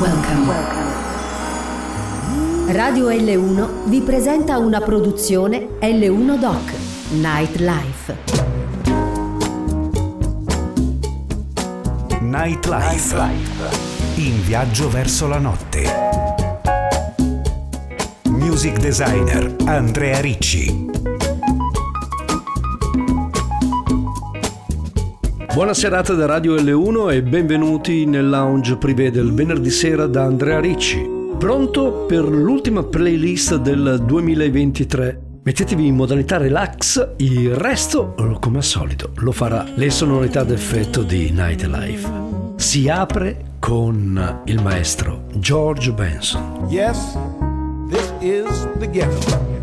Welcome. Radio L1 vi presenta una produzione L1 Doc Nightlife. Nightlife. In viaggio verso la notte. Music designer Andrea Ricci. Buona serata da Radio L1 e benvenuti nel lounge privé del venerdì sera da Andrea Ricci. Pronto per l'ultima playlist del 2023. Mettetevi in modalità relax, il resto, come al solito, lo farà le sonorità d'effetto di Nightlife. Si apre con il maestro George Benson. Yes, this is the ghetto.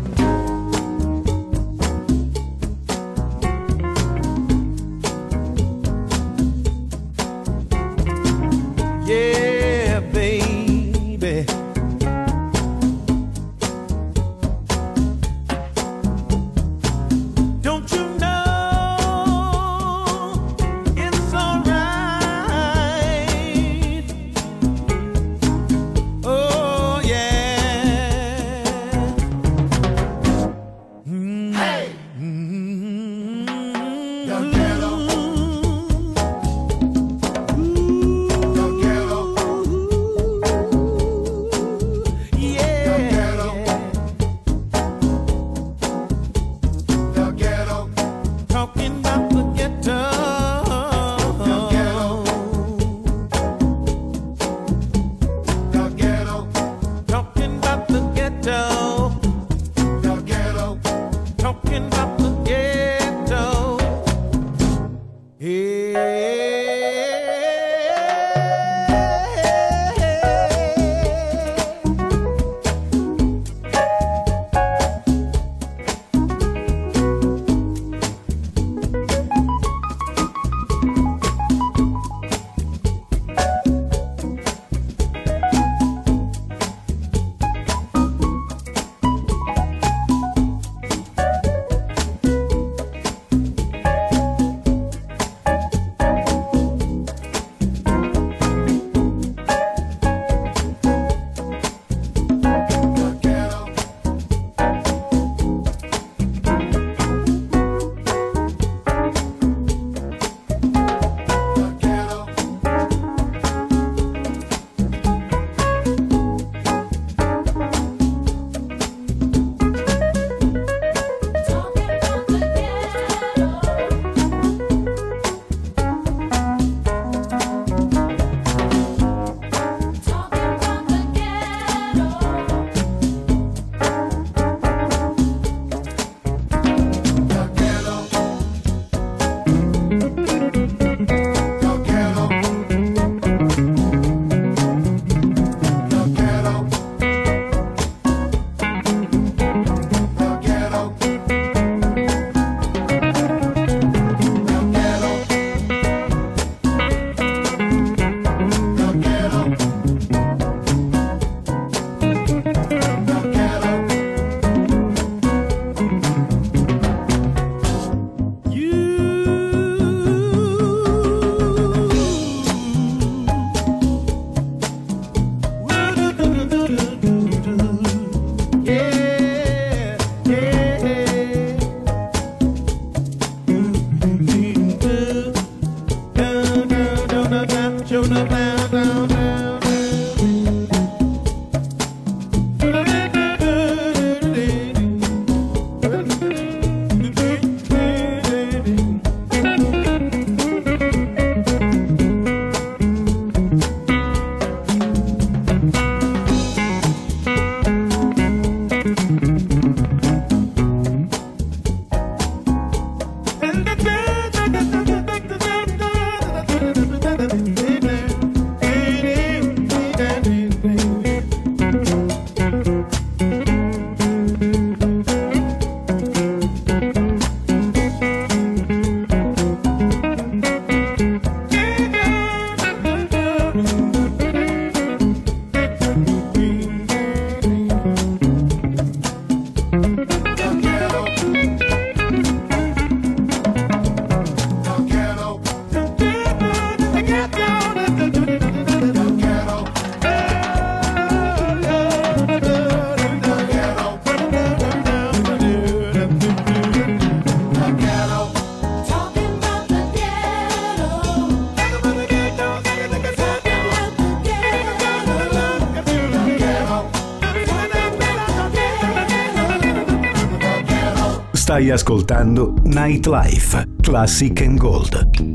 Stai ascoltando Nightlife, Classic and Gold.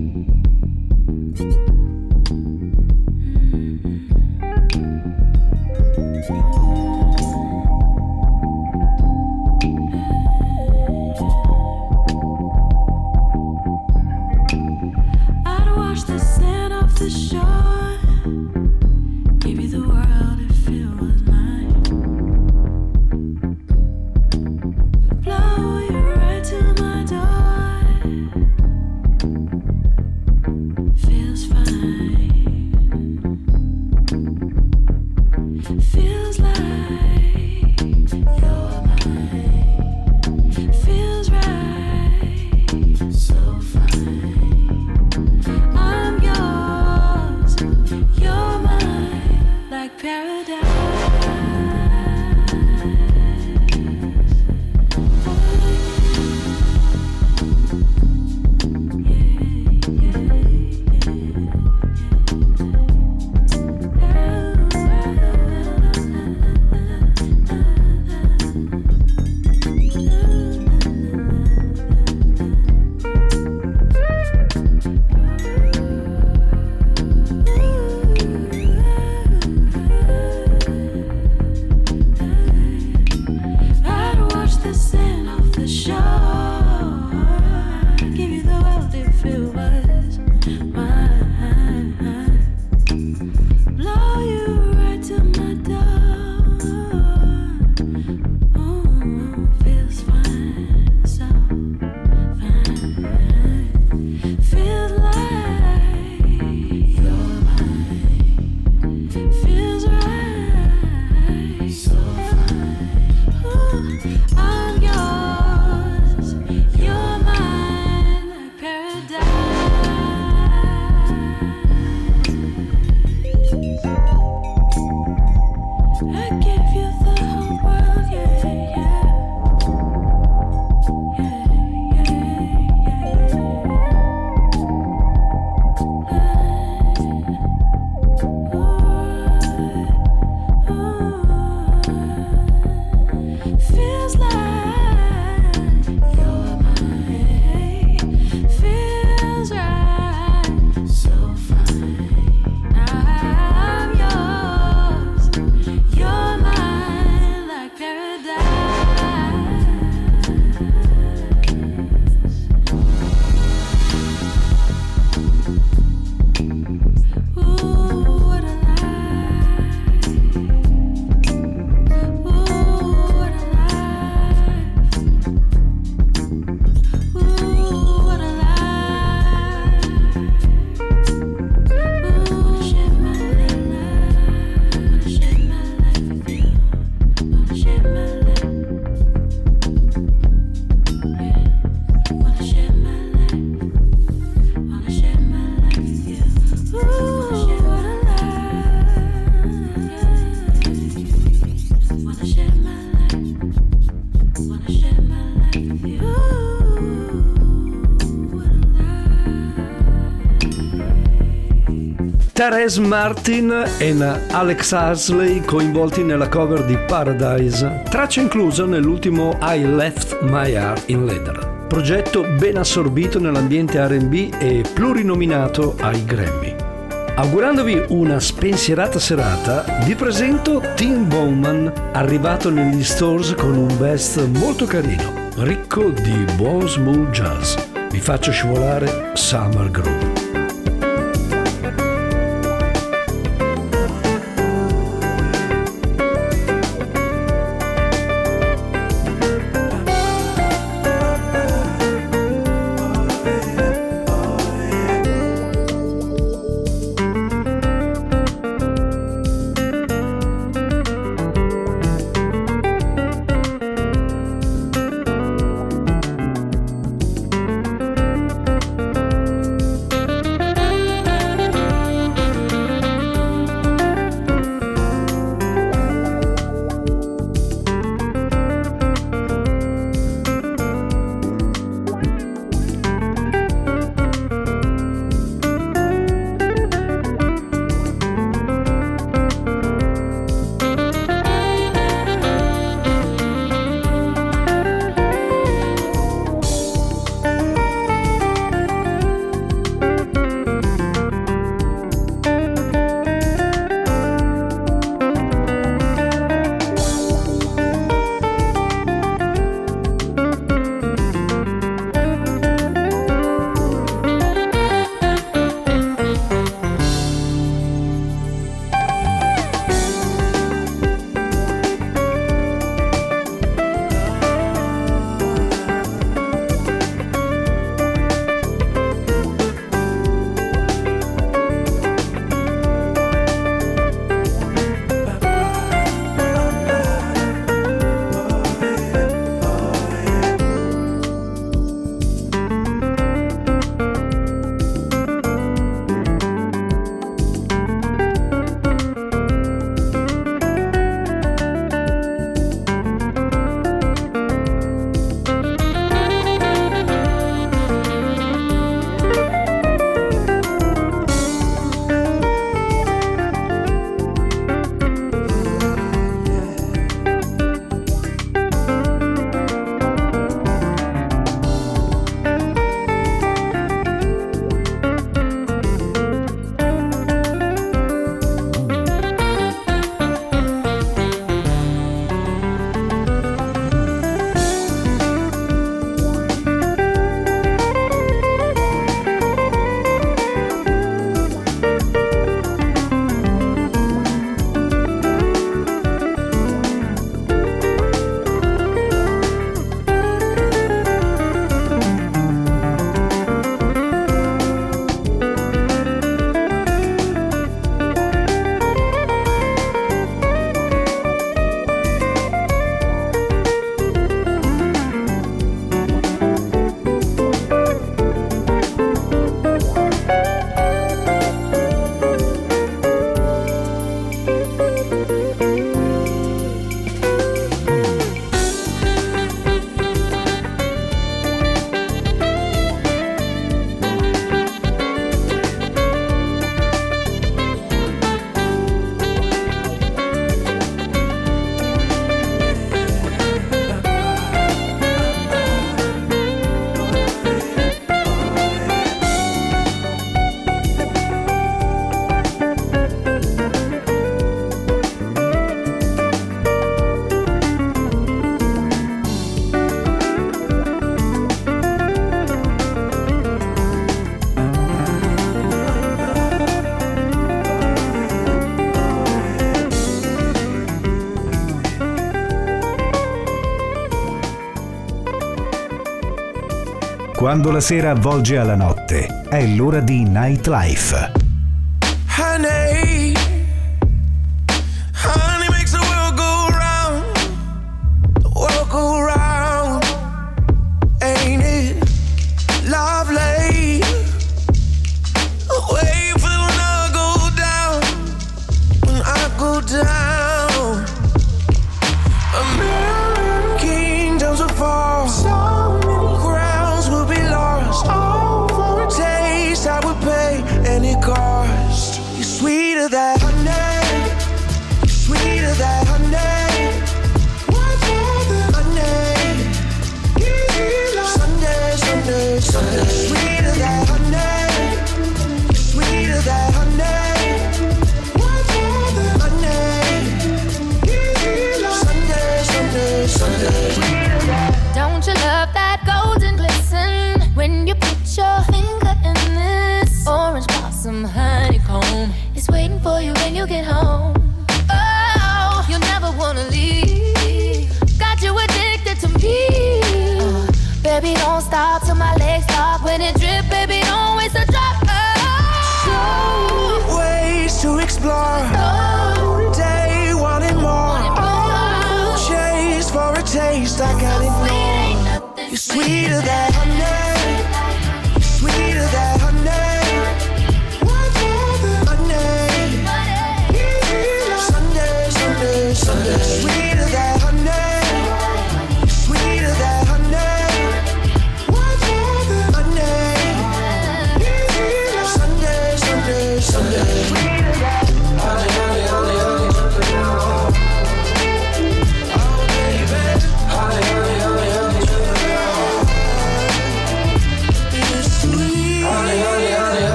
Therese Martin e Alex Huxley coinvolti nella cover di Paradise, traccia inclusa nell'ultimo I Left My Heart in Leather, progetto ben assorbito nell'ambiente RB e plurinominato ai Grammy. Augurandovi una spensierata serata, vi presento Tim Bowman, arrivato negli stores con un vest molto carino, ricco di buon smooth jazz. Vi faccio scivolare Summer Groove. Quando la sera avvolge alla notte, è l'ora di Nightlife.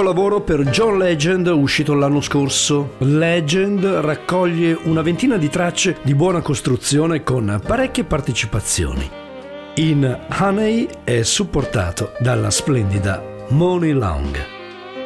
Un ricco lavoro per John Legend uscito l'anno scorso. Legend raccoglie una ventina di tracce di buona costruzione con parecchie partecipazioni. In Honey è supportato dalla splendida Money Long.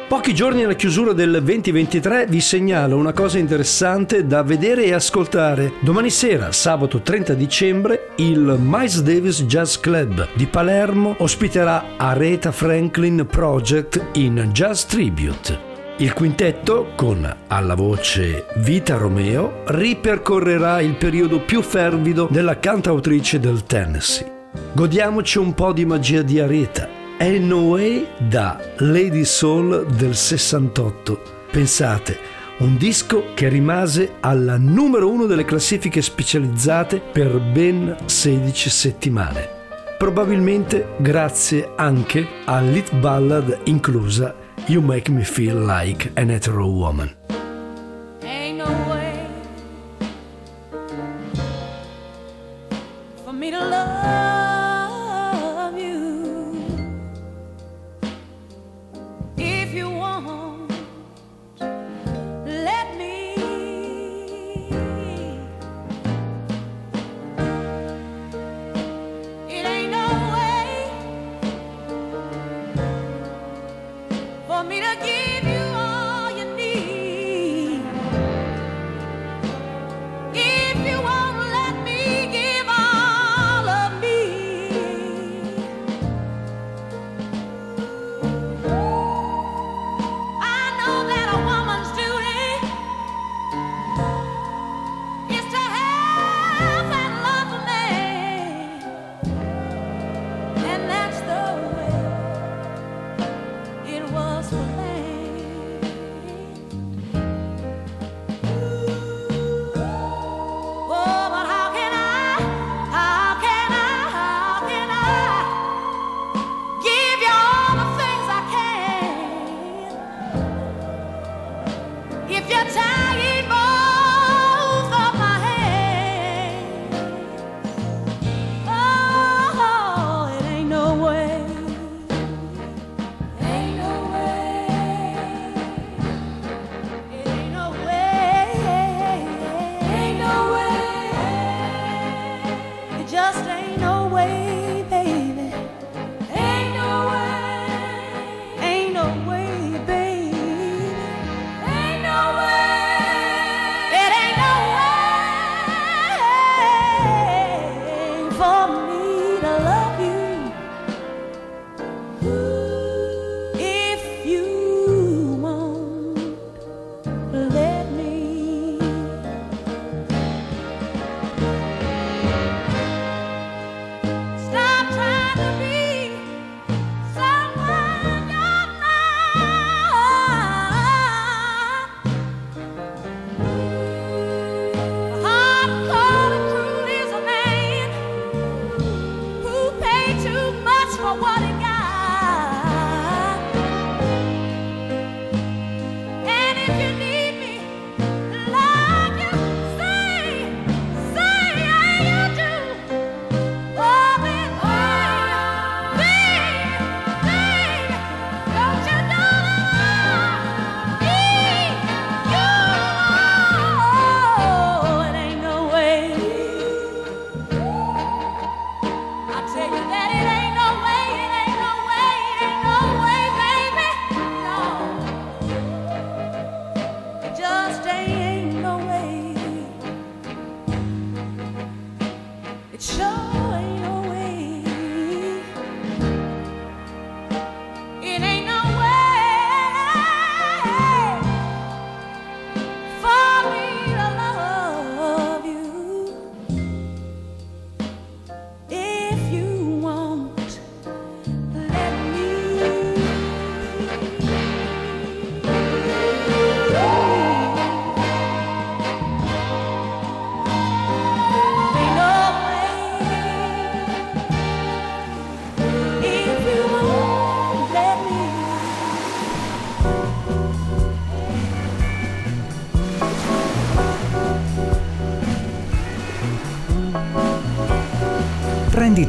Pochi giorni alla chiusura del 2023 vi segnalo una cosa interessante da vedere e ascoltare. Domani sera, sabato 30 dicembre, il Miles Davis Jazz Club di Palermo ospiterà Aretha Franklin Project in Jazz Tribute. Il quintetto, con alla voce Vita Romeo, ripercorrerà il periodo più fervido della cantautrice del Tennessee. Godiamoci un po' di magia di Aretha. No Way da Lady Soul del 68. Pensate, un disco che rimase alla numero uno delle classifiche specializzate per ben 16 settimane. Probabilmente grazie anche all'hit ballad inclusa You Make Me Feel Like an Hetero Woman.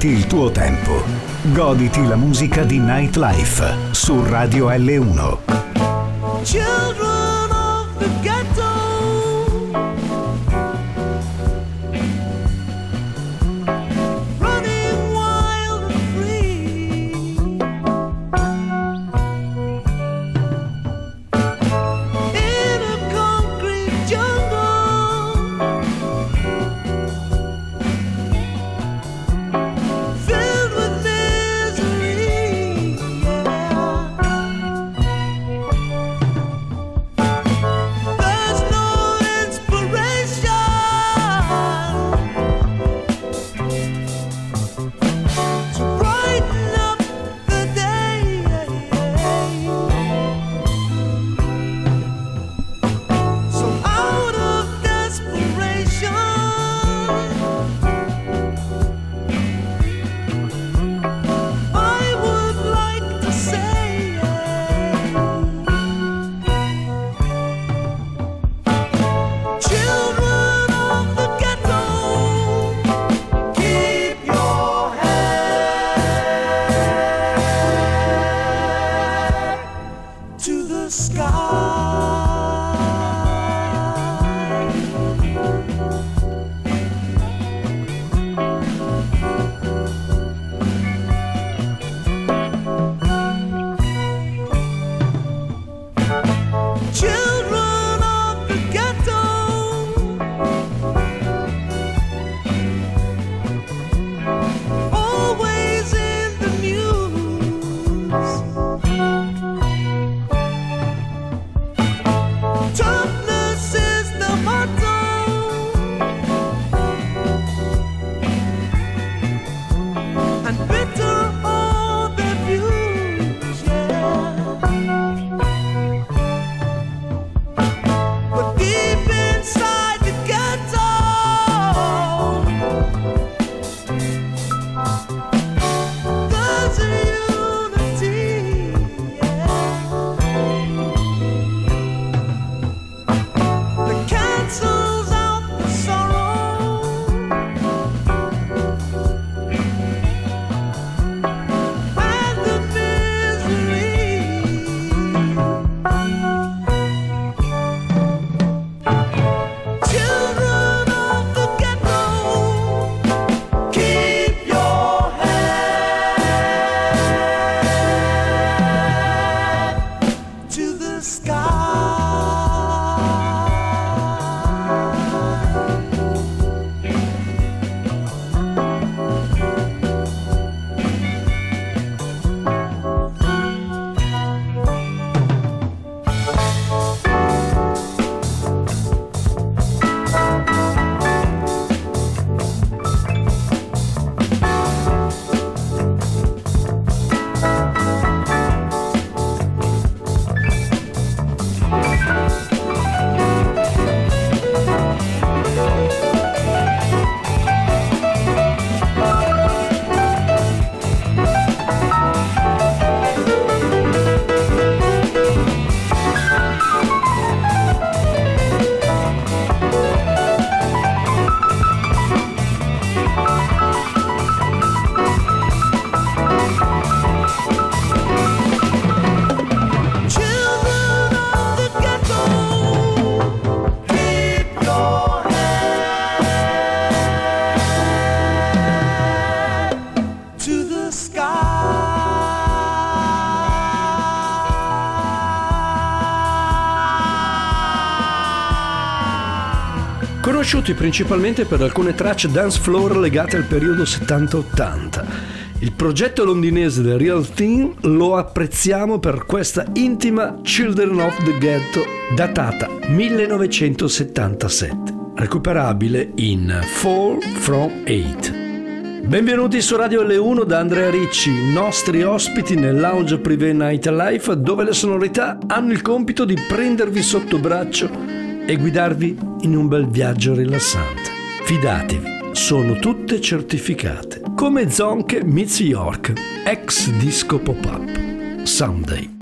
Prenditi il tuo tempo. Goditi la musica di Nightlife su Radio L1. Conosciuti principalmente per alcune tracce dance floor legate al periodo 70-80. Il progetto londinese The Real Thing lo apprezziamo per questa intima Children of the Ghetto datata 1977, recuperabile in Fall from 8. Benvenuti su Radio L1 da Andrea Ricci, nostri ospiti nel lounge privé Nightlife dove le sonorità hanno il compito di prendervi sotto braccio e guidarvi in un bel viaggio rilassante. Fidatevi, sono tutte certificate, come Zonke Mitzi York, ex disco pop-up. Someday.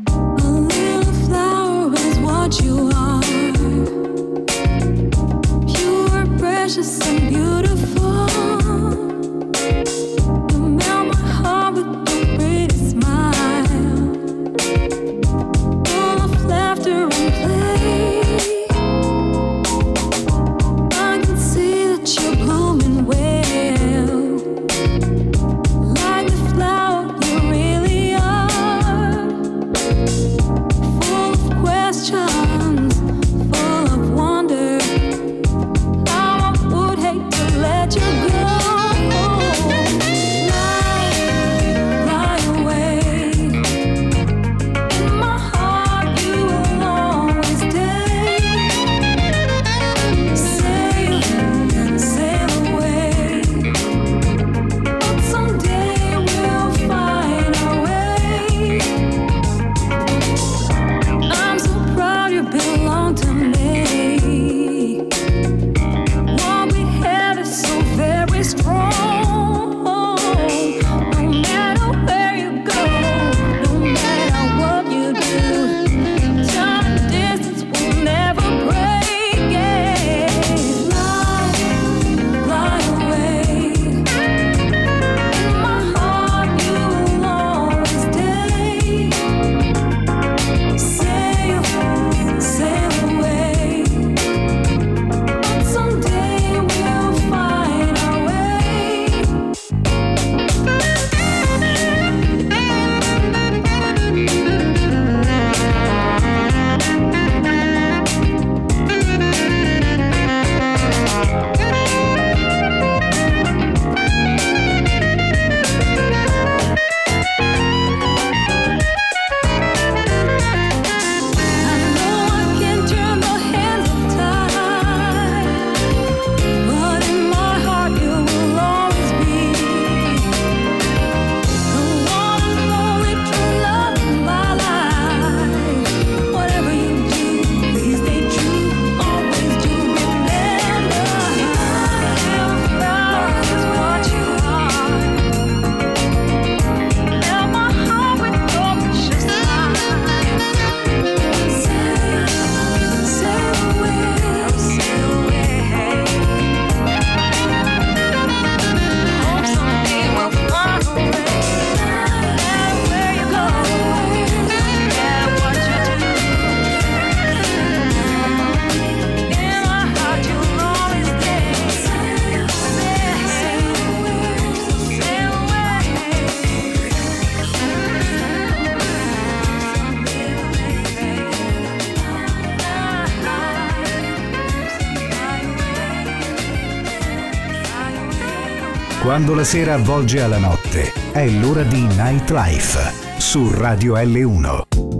Quando la sera avvolge alla notte, è l'ora di Nightlife su Radio L1.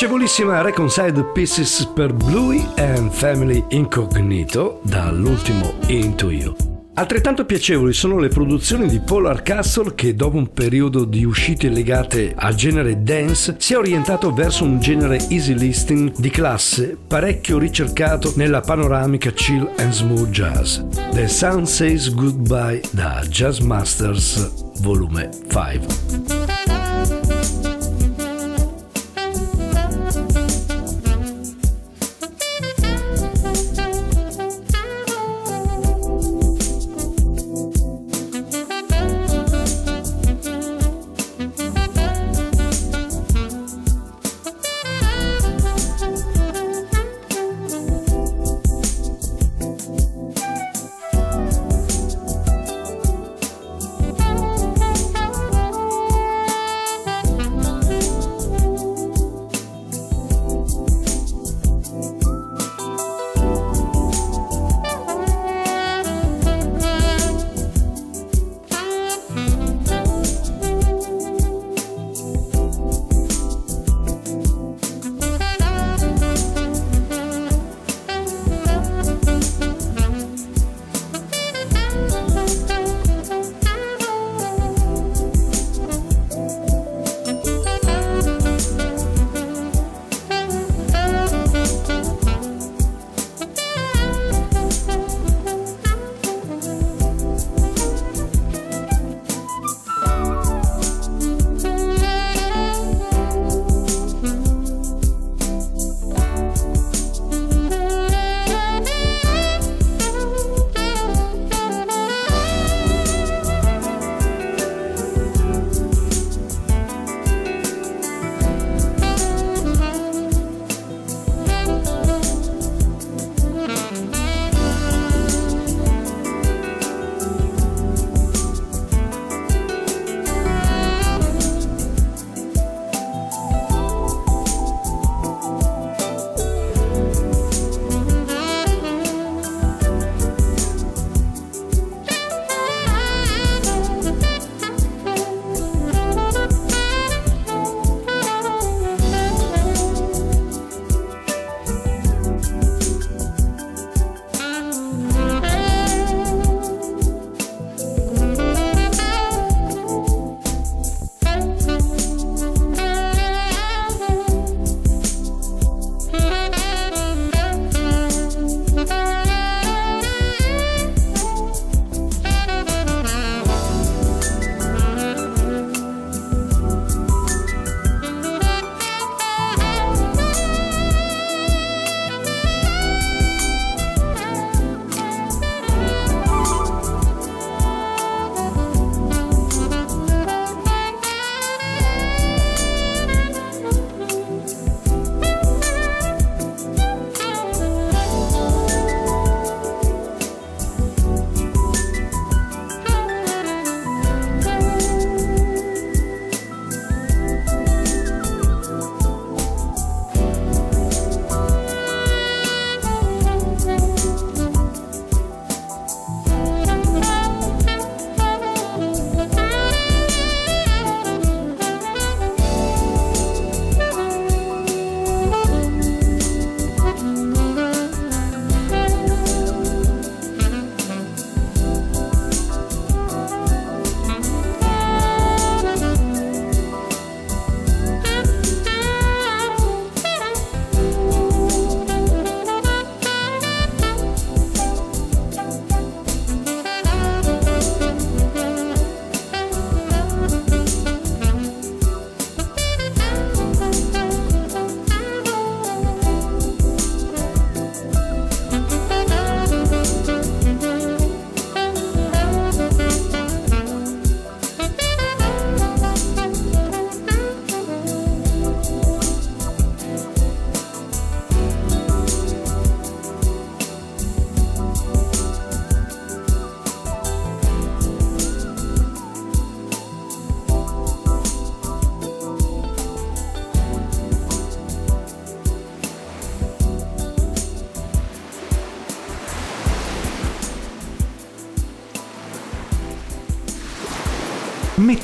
Piacevolissima Reconciled Pieces per Bluey and Family Incognito dall'ultimo Into You. Altrettanto piacevoli sono le produzioni di Polar Castle che dopo un periodo di uscite legate al genere dance si è orientato verso un genere easy listening di classe parecchio ricercato nella panoramica chill and smooth jazz. The Sun Says Goodbye da Jazz Masters volume 5.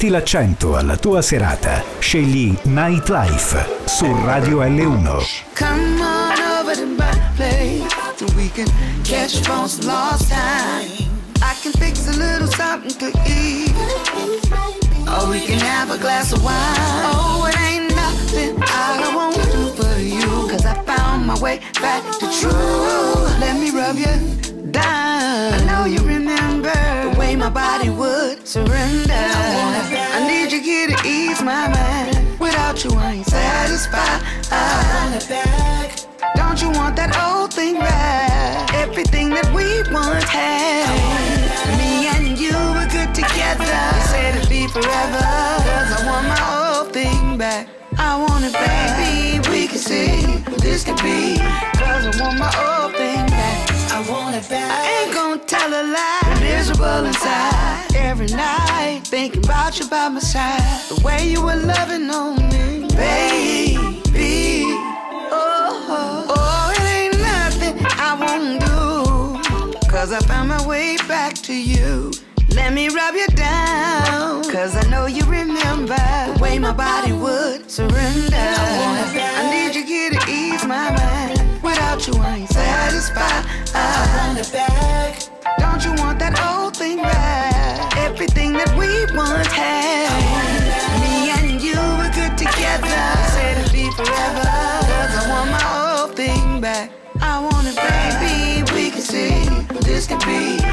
Metti l'accento alla tua serata. Scegli Nightlife su Radio L1. Come on over place so we can catch phones lost time. I can fix a little something to eat. Or we can have a glass of wine. Oh, it ain't nothing I won't do for you. Cause I found my way back to true. Let me rub you down. I know you remember way my body would surrender. I need you here to ease my mind. Without you, I ain't satisfied. I want it back. Don't you want that old thing back? Everything that we once had. Me and you were good together. We said it'd be forever. Cause I want my old thing back. I want it, baby. We can see this could be. Cause I want my old thing. I want it ain't gonna tell a lie. Miserable inside. Every night, thinking about you by my side. The way you were loving on me, baby. Oh, oh, oh, it ain't nothing I won't do. Cause I found my way back to you. Let me rub you down. Cause I know you remember the way my body would surrender. I I need you here to mind. Without you, I ain't satisfied. I want it back. Don't you want that old thing back? Everything that we once had. Me and you were good together. Said it'd be forever. Cause I want my old thing back. I want it, baby. We can see this could be.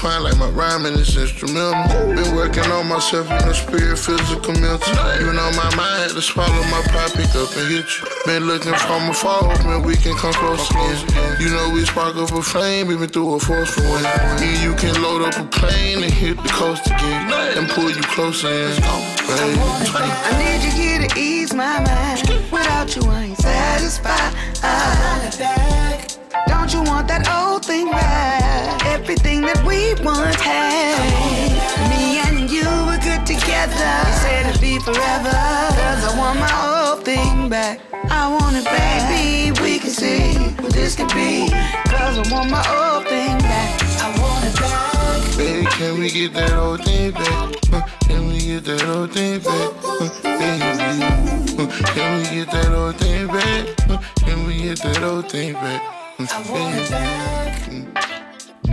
To intertwine like my rhyming is instrumental. Been working on myself in the spirit, physical, mental. Even on my mind, had to swallow my pride, pick up and hit you. Been looking from afar, hoping we can come close again. You know we spark up a flame, even through a forceful wind. Me and you can load up a plane and hit the coast again. And pull you closer in. Baby. I need you here to ease my mind. Without you, I ain't satisfied. Don't you want that old thing back? That we once had. Me and you were good together. We said it'd be forever. Cause I want my old thing back. I want it, baby. We can see what this could be. Cause I want my old thing back. I want it back. Baby, can we get that old thing back? Uh, Can we get that old thing back? Uh, Baby, Uh, can we get that old thing back? Can we get that old thing back? Uh, baby.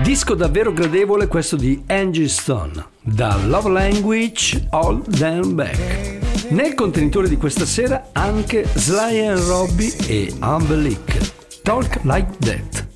Disco davvero gradevole questo di Angie Stone, da Love Language All Down Back. Nel contenitore di questa sera anche Sly and Robbie e Leak. Talk Like That.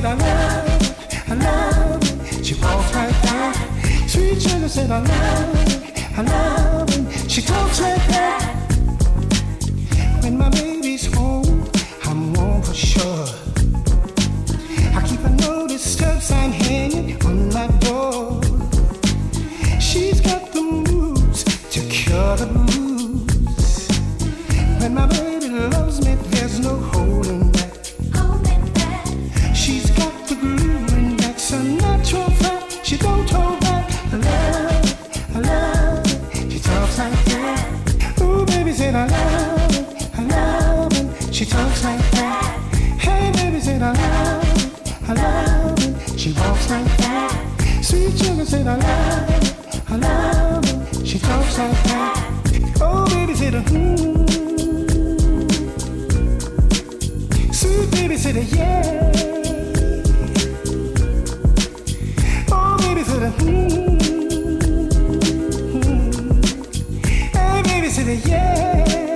Said I love I love. She walks like that. Sweet sugar said I love it, I love it. She talks like that. When my baby's home, I'm home for sure. I keep a notice stub sign hanging She walks like that. Sweet sugar said, I love it. I love it. She talks like that. Oh, baby said, hmm. Sweet baby said, yeah. Oh, baby said, hmm. Hey, baby said, yeah.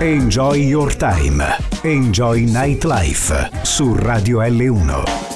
Enjoy Your Time. Enjoy Nightlife su Radio L1.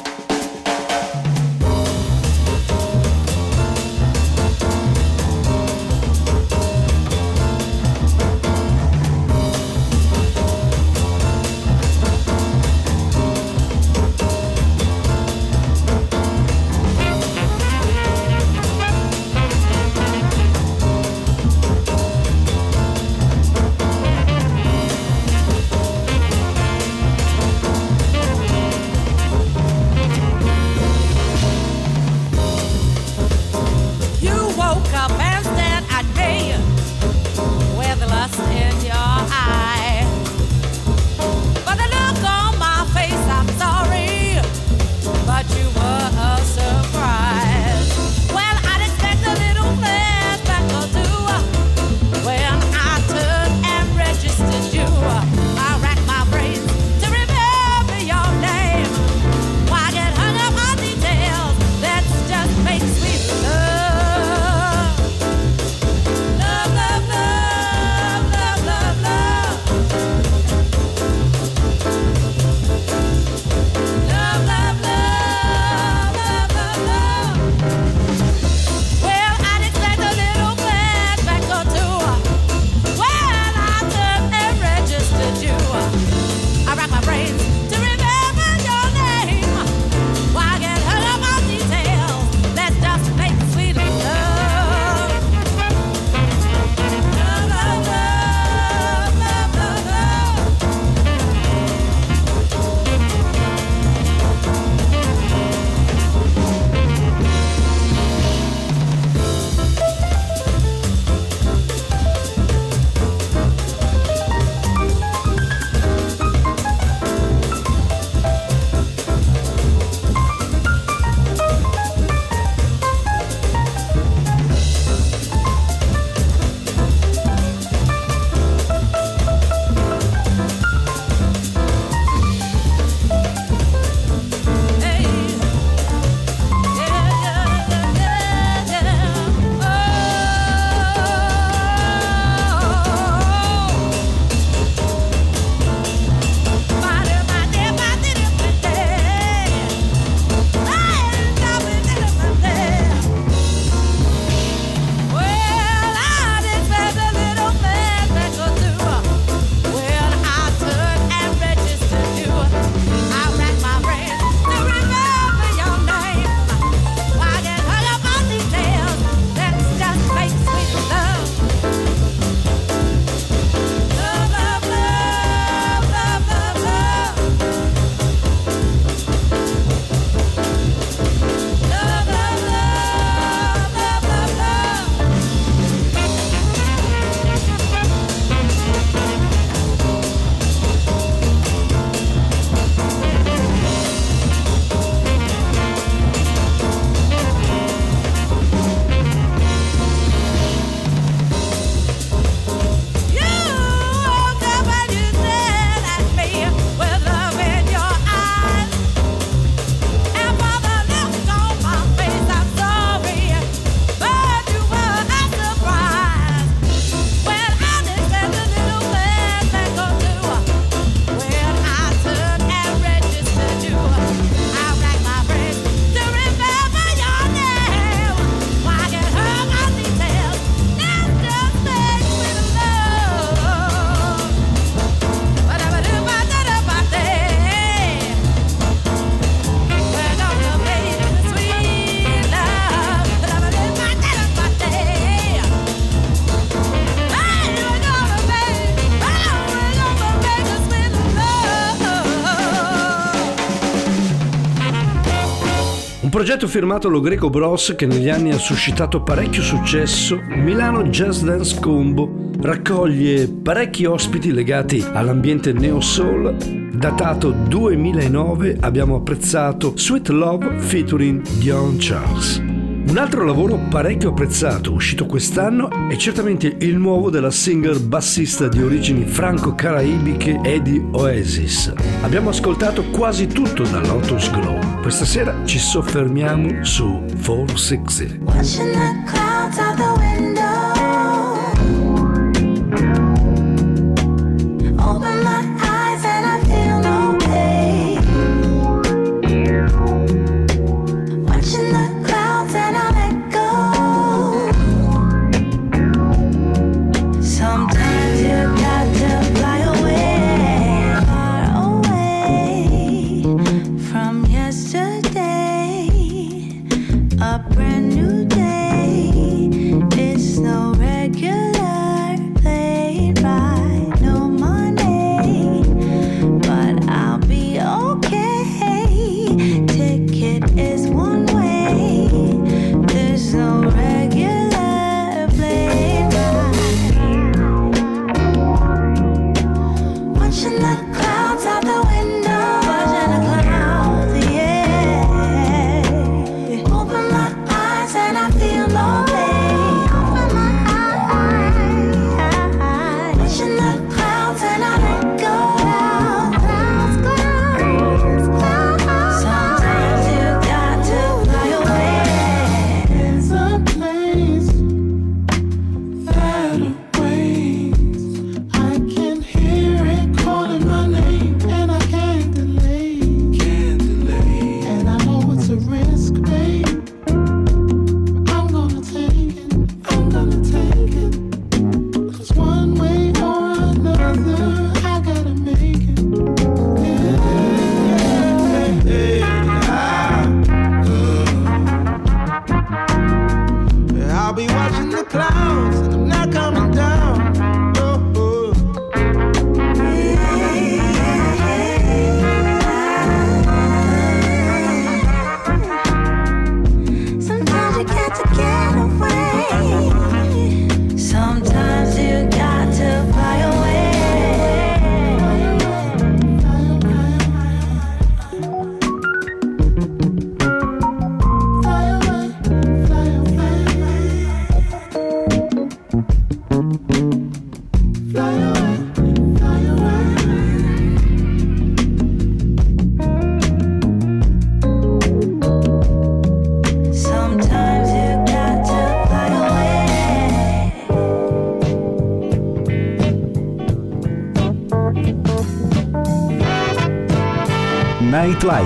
progetto firmato lo Greco Bros che negli anni ha suscitato parecchio successo, Milano Jazz Dance Combo raccoglie parecchi ospiti legati all'ambiente neo soul. Datato 2009 abbiamo apprezzato Sweet Love featuring Dion Charles. Un altro lavoro parecchio apprezzato uscito quest'anno è certamente il nuovo della singer bassista di origini franco-caraibiche Eddie Oasis. Abbiamo ascoltato quasi tutto da Lotus Glow. Questa sera ci soffermiamo su Four Six.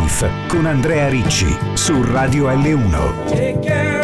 Life con Andrea Ricci su Radio L1.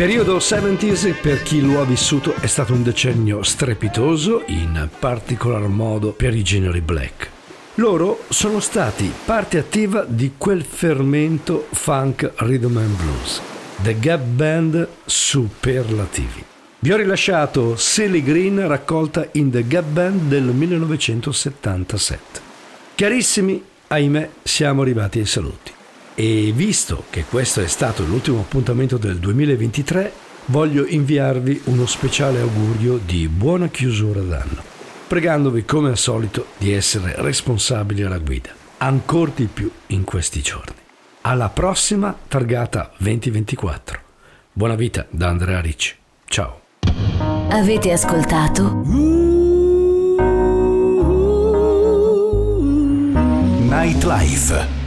Periodo 70s per chi lo ha vissuto è stato un decennio strepitoso, in particolar modo per i General Black. Loro sono stati parte attiva di quel fermento funk rhythm and blues, The Gap Band superlativi. Vi ho rilasciato Silly Green raccolta in The Gap Band del 1977. Carissimi, ahimè, siamo arrivati ai saluti. E visto che questo è stato l'ultimo appuntamento del 2023, voglio inviarvi uno speciale augurio di buona chiusura d'anno, pregandovi come al solito di essere responsabili alla guida, ancor di più in questi giorni. Alla prossima targata 2024. Buona vita da Andrea Ricci. Ciao. Avete ascoltato Nightlife